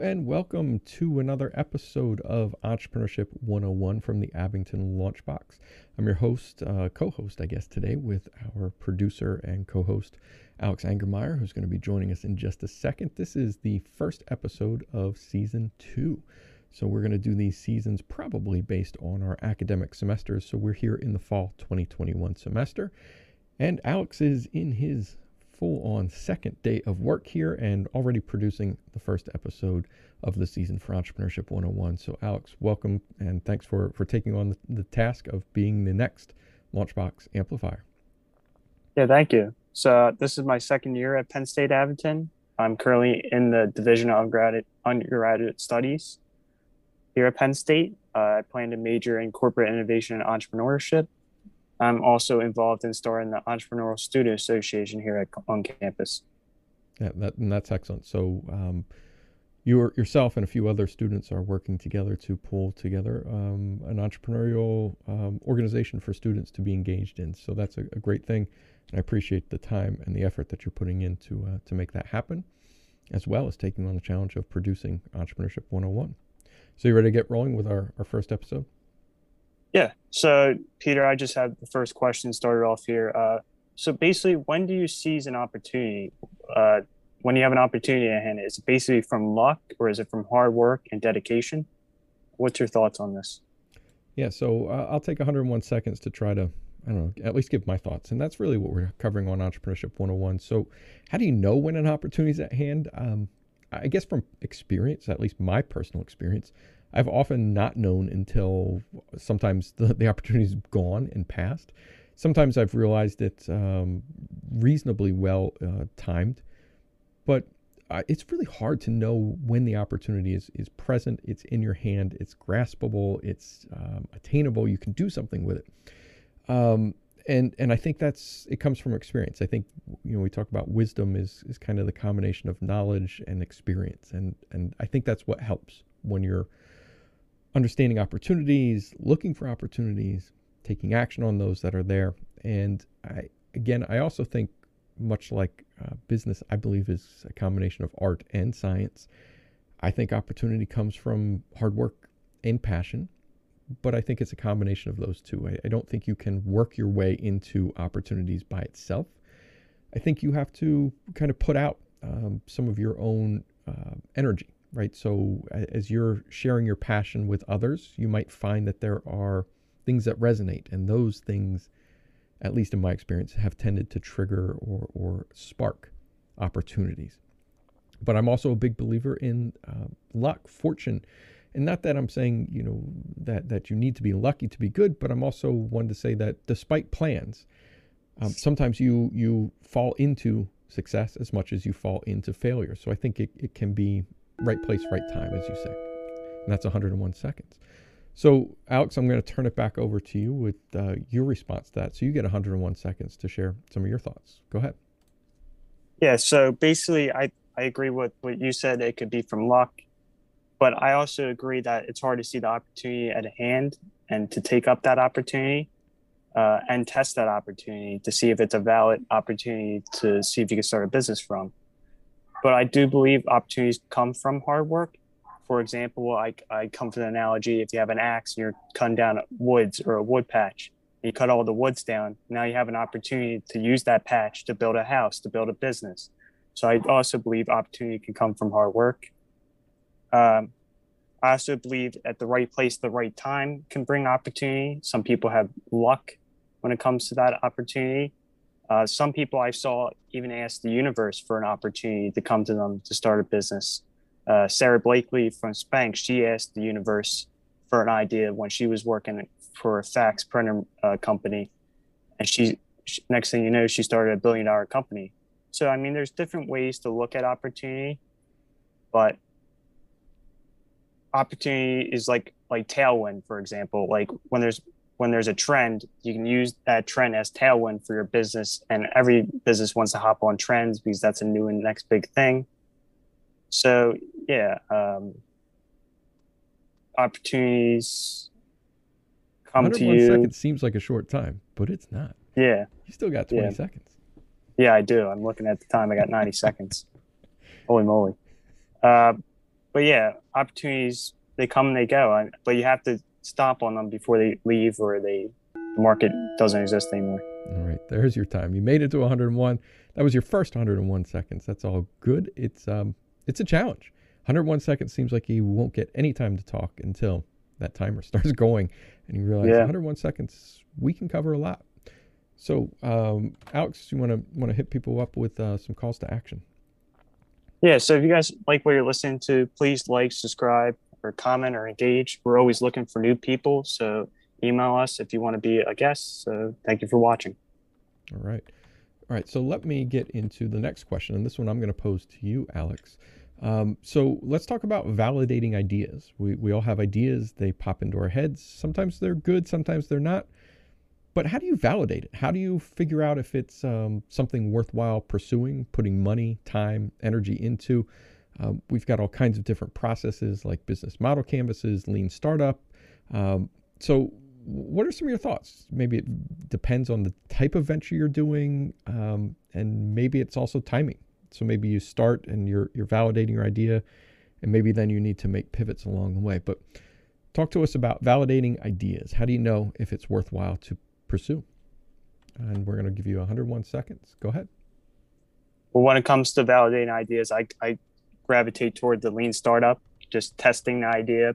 And welcome to another episode of Entrepreneurship 101 from the Abington Launchbox. I'm your host, uh, co host, I guess, today with our producer and co host, Alex Angermeyer, who's going to be joining us in just a second. This is the first episode of season two. So we're going to do these seasons probably based on our academic semesters. So we're here in the fall 2021 semester. And Alex is in his full on second day of work here and already producing the first episode of the season for Entrepreneurship 101. So, Alex, welcome and thanks for, for taking on the, the task of being the next Launchbox amplifier. Yeah, thank you. So, this is my second year at Penn State Abington. I'm currently in the Division of Undergraduate, Undergraduate Studies here at Penn State. Uh, I plan to major in corporate innovation and entrepreneurship I'm also involved in starting the Entrepreneurial Student Association here at, on campus. Yeah, that, and that's excellent. So, um, you yourself and a few other students are working together to pull together um, an entrepreneurial um, organization for students to be engaged in. So that's a, a, great thing, and I appreciate the time and the effort that you're putting in to uh, to make that happen, as well as taking on the challenge of producing Entrepreneurship 101. So you ready to get rolling with our, our first episode? Yeah. So, Peter, I just have the first question started off here. Uh, so, basically, when do you seize an opportunity? Uh, when you have an opportunity at hand, is it basically from luck or is it from hard work and dedication? What's your thoughts on this? Yeah. So, uh, I'll take 101 seconds to try to, I don't know, at least give my thoughts. And that's really what we're covering on Entrepreneurship 101. So, how do you know when an opportunity is at hand? Um, I guess from experience, at least my personal experience, I've often not known until sometimes the, the opportunity's gone and passed. Sometimes I've realized it um, reasonably well uh, timed, but uh, it's really hard to know when the opportunity is, is present, it's in your hand, it's graspable, it's um, attainable, you can do something with it. Um, and and I think that's it comes from experience. I think you know we talk about wisdom is is kind of the combination of knowledge and experience, and and I think that's what helps when you're understanding opportunities, looking for opportunities, taking action on those that are there. And I, again, I also think, much like uh, business, I believe is a combination of art and science. I think opportunity comes from hard work and passion, but I think it's a combination of those two. I, I don't think you can work your way into opportunities by itself. I think you have to kind of put out um, some of your own uh, energy right? So as you're sharing your passion with others, you might find that there are things that resonate, and those things, at least in my experience, have tended to trigger or, or spark opportunities. But I'm also a big believer in uh, luck, fortune, and not that I'm saying you know that that you need to be lucky to be good, but I'm also one to say that despite plans, um, sometimes you you fall into success as much as you fall into failure. So I think it, it can be right place, right time, as you say. And that's 101 seconds. So, Alex, I'm going to turn it back over to you with uh, your response to that. So, you get 101 seconds to share some of your thoughts. Go ahead. Yeah. So, basically, I, I agree with what you said. It could be from luck, but I also agree that it's hard to see the opportunity at hand and to take up that opportunity uh, and test that opportunity to see if it's a valid opportunity to see if you can start a business from. But I do believe opportunities come from hard work. For example, I, I come from the analogy if you have an axe and you're cutting down woods or a wood patch, you cut all the woods down, now you have an opportunity to use that patch to build a house, to build a business. So I also believe opportunity can come from hard work. Um, I also believe at the right place, the right time can bring opportunity. Some people have luck when it comes to that opportunity. Uh, some people I saw even asked the universe for an opportunity to come to them to start a business. Uh, Sara Blakely from Spanx, she asked the universe for an idea when she was working for a fax printer uh, company, and she, she, next thing you know, she started a billion dollar company. So I mean, there's different ways to look at opportunity, but opportunity is like like tailwind, for example. Like when there's when there's a trend, you can use that trend as tailwind for your business. And every business wants to hop on trends because that's a new and next big thing. So yeah, um, opportunities come to you. seconds seems like a short time, but it's not. Yeah, you still got twenty yeah. seconds. Yeah, I do. I'm looking at the time. I got ninety seconds. Holy moly! Uh, but yeah, opportunities they come and they go, but you have to stomp on them before they leave or they the market doesn't exist anymore. All right, there's your time. You made it to 101. That was your first 101 seconds. That's all good. It's um, it's a challenge. 101 seconds seems like you won't get any time to talk until that timer starts going, and you realize yeah. 101 seconds we can cover a lot. So, um, Alex, you want to want to hit people up with uh, some calls to action? Yeah. So if you guys like what you're listening to, please like, subscribe, or comment or engage. We're always looking for new people. So email us if you want to be a guest. So thank you for watching. All right. All right. So let me get into the next question. And this one I'm going to pose to you, Alex. Um, so let's talk about validating ideas. We, we all have ideas, they pop into our heads. Sometimes they're good, sometimes they're not. But how do you validate it? How do you figure out if it's um, something worthwhile pursuing, putting money, time, energy into? Um, we've got all kinds of different processes like business model canvases, lean startup. Um, so, what are some of your thoughts? Maybe it depends on the type of venture you're doing, um, and maybe it's also timing. So maybe you start and you're you're validating your idea, and maybe then you need to make pivots along the way. But talk to us about validating ideas. How do you know if it's worthwhile to pursue? And we're going to give you 101 seconds. Go ahead. Well, when it comes to validating ideas, I, I gravitate toward the lean startup, just testing the idea,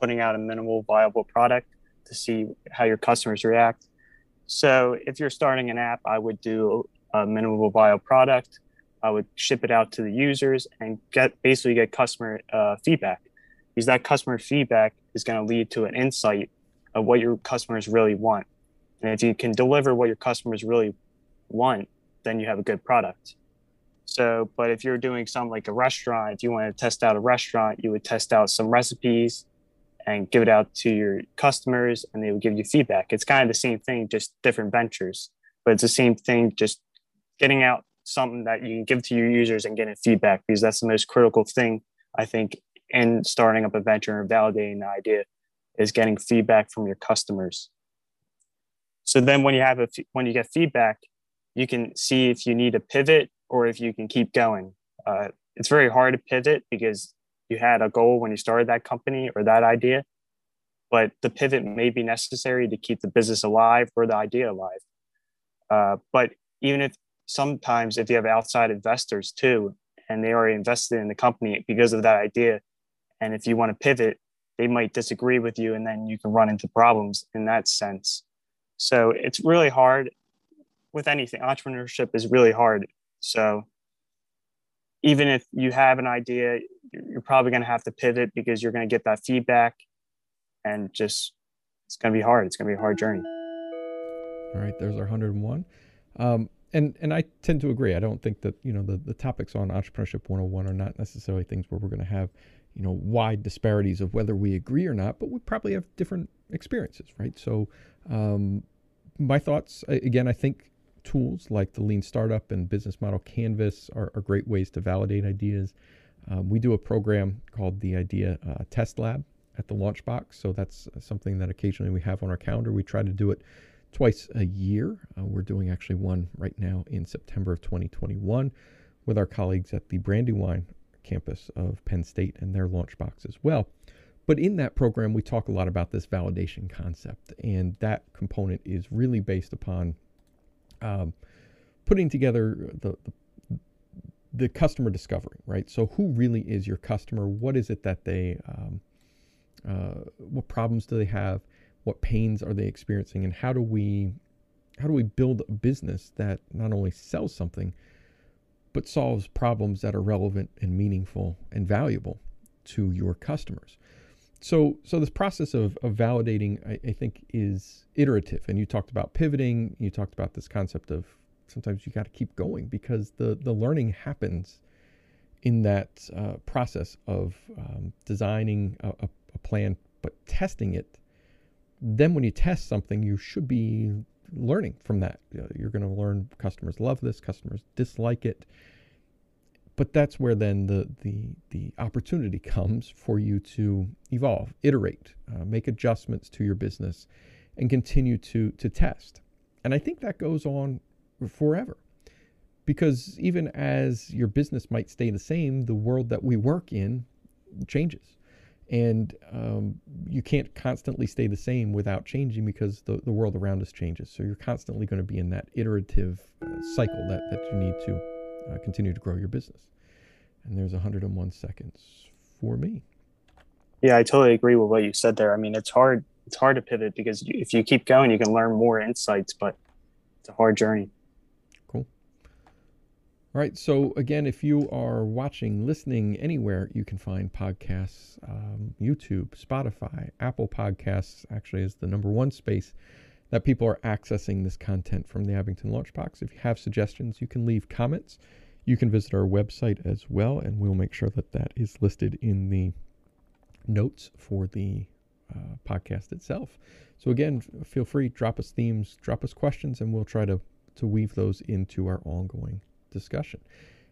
putting out a minimal viable product to see how your customers react. So if you're starting an app, I would do a minimal viable product. I would ship it out to the users and get basically get customer uh, feedback because that customer feedback is going to lead to an insight of what your customers really want. And if you can deliver what your customers really want, then you have a good product. So, but if you're doing something like a restaurant, if you want to test out a restaurant, you would test out some recipes and give it out to your customers and they would give you feedback. It's kind of the same thing, just different ventures, but it's the same thing, just getting out something that you can give to your users and getting feedback because that's the most critical thing, I think, in starting up a venture and validating the idea is getting feedback from your customers. So then when you have a, when you get feedback, you can see if you need a pivot or if you can keep going. Uh, it's very hard to pivot because you had a goal when you started that company or that idea, but the pivot may be necessary to keep the business alive or the idea alive. Uh, but even if sometimes if you have outside investors too, and they already invested in the company because of that idea, and if you want to pivot, they might disagree with you, and then you can run into problems in that sense. So it's really hard with anything. Entrepreneurship is really hard so even if you have an idea, you're probably going to have to pivot because you're going to get that feedback and just it's going to be hard. It's going to be a hard journey. All right, there's our 101. Um, and and I tend to agree. I don't think that you know the, the topics on entrepreneurship 101 are not necessarily things where we're going to have you know wide disparities of whether we agree or not, but we probably have different experiences, right? So um, my thoughts again, I think tools like the Lean Startup and Business Model Canvas are, are great ways to validate ideas. Um, we do a program called the Idea uh, Test Lab at the Launchbox, so that's something that occasionally we have on our calendar. We try to do it twice a year. Uh, we're doing actually one right now in September of 2021 with our colleagues at the Brandywine campus of Penn State and their Launchbox as well. But in that program, we talk a lot about this validation concept, and that component is really based upon um, putting together the, the, the customer discovery, right? So who really is your customer? What is it that they, um, uh, what problems do they have? What pains are they experiencing? And how do we, how do we build a business that not only sells something, but solves problems that are relevant and meaningful and valuable to your customers? So so this process of, of validating I, I, think is iterative. And you talked about pivoting. You talked about this concept of sometimes you got to keep going because the the learning happens in that uh, process of um, designing a, a, a, plan but testing it. Then when you test something you should be learning from that. You're going to learn customers love this customers dislike it but that's where then the the the opportunity comes for you to evolve, iterate, uh, make adjustments to your business, and continue to to test. And I think that goes on forever, because even as your business might stay the same, the world that we work in changes. And um, you can't constantly stay the same without changing because the, the world around us changes. So you're constantly going to be in that iterative uh, cycle that, that you need to uh, continue to grow your business. And there's 101 seconds for me. Yeah, I totally agree with what you said there. I mean, it's hard. It's hard to pivot because if you keep going, you can learn more insights, but it's a hard journey. Cool. All right. So again, if you are watching, listening anywhere, you can find podcasts, um, YouTube, Spotify, Apple Podcasts. Actually, is the number one space that people are accessing this content from the Abington Launchbox. If you have suggestions, you can leave comments. You can visit our website as well, and we'll make sure that that is listed in the notes for the uh, podcast itself. So again, feel free drop us themes, drop us questions, and we'll try to to weave those into our ongoing discussion.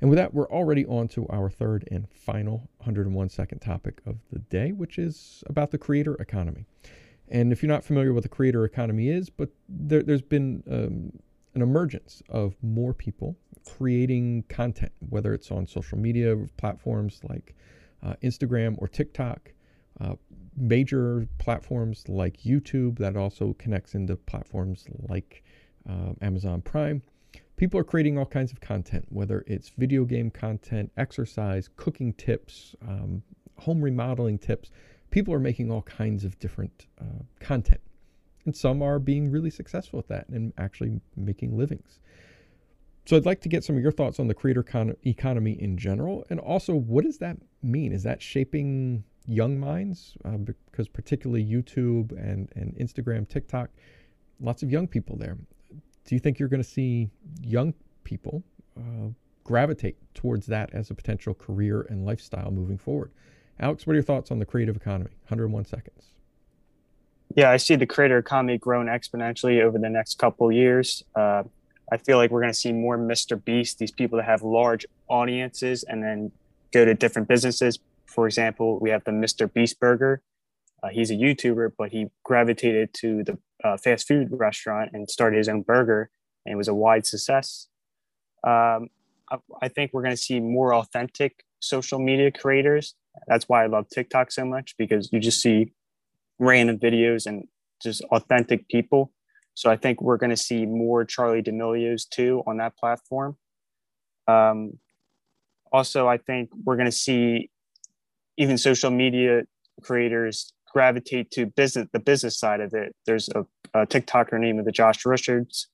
And with that, we're already on to our third and final 101 second topic of the day, which is about the creator economy. And if you're not familiar with what the creator economy is, but there, has been um, an emergence of more people creating content, whether it's on social media platforms like uh, Instagram or TikTok, uh, major platforms like YouTube that also connects into platforms like uh, Amazon Prime. People are creating all kinds of content, whether it's video game content, exercise, cooking tips, um, home remodeling tips. People are making all kinds of different uh, content. And some are being really successful at that and actually making livings. So I'd like to get some of your thoughts on the creator con- economy in general. And also, what does that mean? Is that shaping young minds uh, because particularly YouTube and, and Instagram, TikTok, lots of young people there. Do you think you're going to see young people uh, gravitate towards that as a potential career and lifestyle moving forward? Alex, what are your thoughts on the creative economy? 101 seconds. Yeah, I see the creator economy growing exponentially over the next couple years. Uh, I feel like we're going to see more Mr. Beast, these people that have large audiences and then go to different businesses, for example, we have the Mr. Beast Burger. Uh, he's a YouTuber, but he gravitated to the uh, fast food restaurant and started his own burger, and it was a wide success. Um, I, I think we're going to see more authentic social media creators. That's why I love TikTok so much because you just see random videos and just authentic people. So I think we're going to see more Charli D'Amelio's too on that platform. Um, also, I think we're going to see even social media creators gravitate to business the business side of it. There's a, a TikToker named the Josh Richards.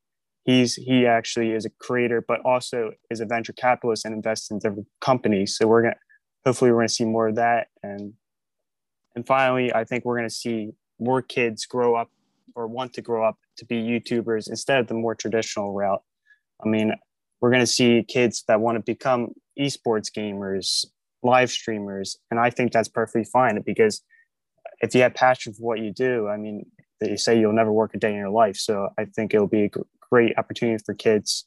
He's he actually is a creator, but also is a venture capitalist and invests in different companies. So we're gonna hopefully we're gonna see more of that. And and finally, I think we're gonna see more kids grow up or want to grow up to be YouTubers instead of the more traditional route. I mean, we're going to see kids that want to become esports gamers, live streamers and i think that's perfectly fine because if you have passion for what you do i mean they say you'll never work a day in your life so i think it'll be a great opportunity for kids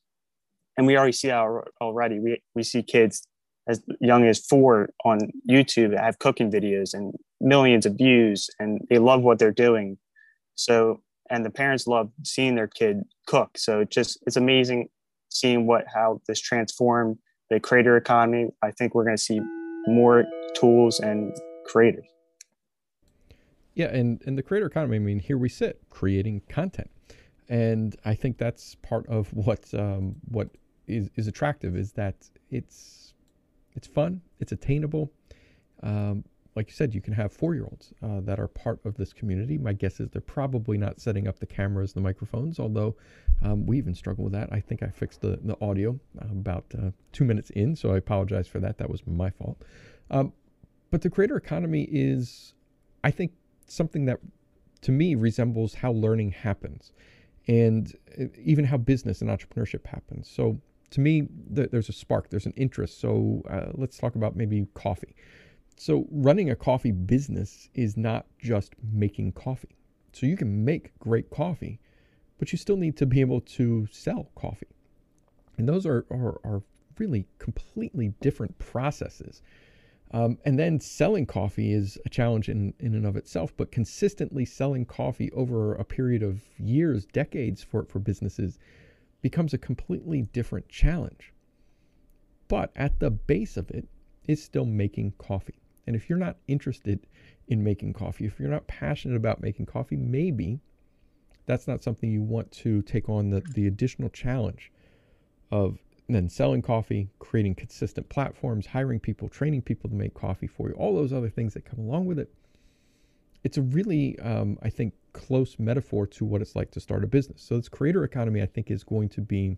and we already see that already we, we see kids as young as four on youtube that have cooking videos and millions of views and they love what they're doing so and the parents love seeing their kid cook so it just it's amazing seeing what how this transformed the creator economy i think we're going to see more tools and creators. Yeah, and and the creator economy. I mean, here we sit creating content, and I think that's part of what um, what is is attractive is that it's it's fun, it's attainable. Um, like you said, you can have four year olds uh, that are part of this community. My guess is they're probably not setting up the cameras, the microphones, although um, we even struggle with that. I think I fixed the, the audio about uh, two minutes in, so I apologize for that. That was my fault. Um, but the creator economy is, I think, something that to me resembles how learning happens and uh, even how business and entrepreneurship happens. So to me, th- there's a spark, there's an interest. So uh, let's talk about maybe coffee. So, running a coffee business is not just making coffee. So, you can make great coffee, but you still need to be able to sell coffee. And those are, are, are really completely different processes. Um, and then selling coffee is a challenge in, in and of itself, but consistently selling coffee over a period of years, decades for, for businesses becomes a completely different challenge. But at the base of it is still making coffee. And if you're not interested in making coffee, if you're not passionate about making coffee, maybe that's not something you want to take on the, the additional challenge of then selling coffee, creating consistent platforms, hiring people, training people to make coffee for you, all those other things that come along with it. It's a really, um, I think, close metaphor to what it's like to start a business. So, this creator economy, I think, is going to be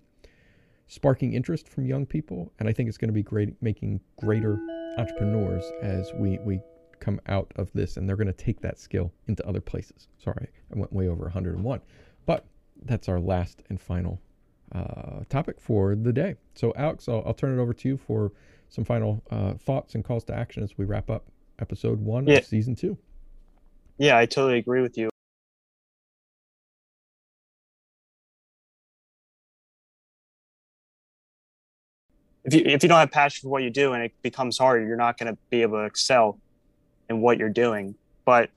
sparking interest from young people, and I think it's going to be great, making greater entrepreneurs as we we come out of this, and they're going to take that skill into other places. Sorry, I went way over 101, but that's our last and final uh, topic for the day. So, Alex, I'll, I'll, turn it over to you for some final uh, thoughts and calls to action as we wrap up episode one yeah. of season two. Yeah, I totally agree with you. If you, if you don't have passion for what you do and it becomes hard, you're not going to be able to excel in what you're doing. But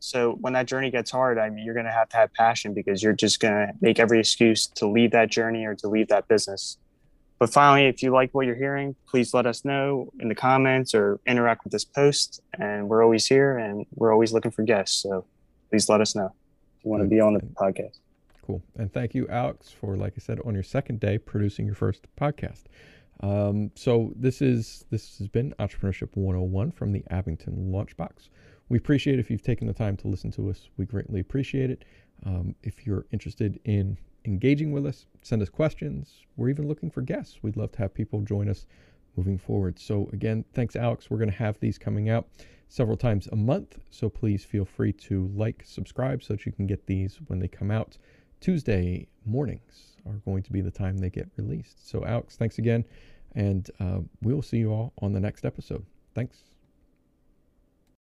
so when that journey gets hard, I mean, you're going to have to have passion because you're just going to make every excuse to leave that journey or to leave that business. But finally, if you like what you're hearing, please let us know in the comments or interact with this post. And we're always here and we're always looking for guests. So please let us know if you want to be on the podcast. Cool. And thank you, Alex, for, like I said, on your second day producing your first podcast. Um, so this is this has been Entrepreneurship 101 from the Abington Launchbox. We appreciate if you've taken the time to listen to us. We greatly appreciate it. Um, if you're interested in engaging with us, send us questions. We're even looking for guests. We'd love to have people join us moving forward. So, again, thanks, Alex. We're going to have these coming out several times a month. So, please feel free to like, subscribe so that you can get these when they come out. Tuesday mornings are going to be the time they get released. So, Alex, thanks again. And uh, we'll see you all on the next episode. Thanks.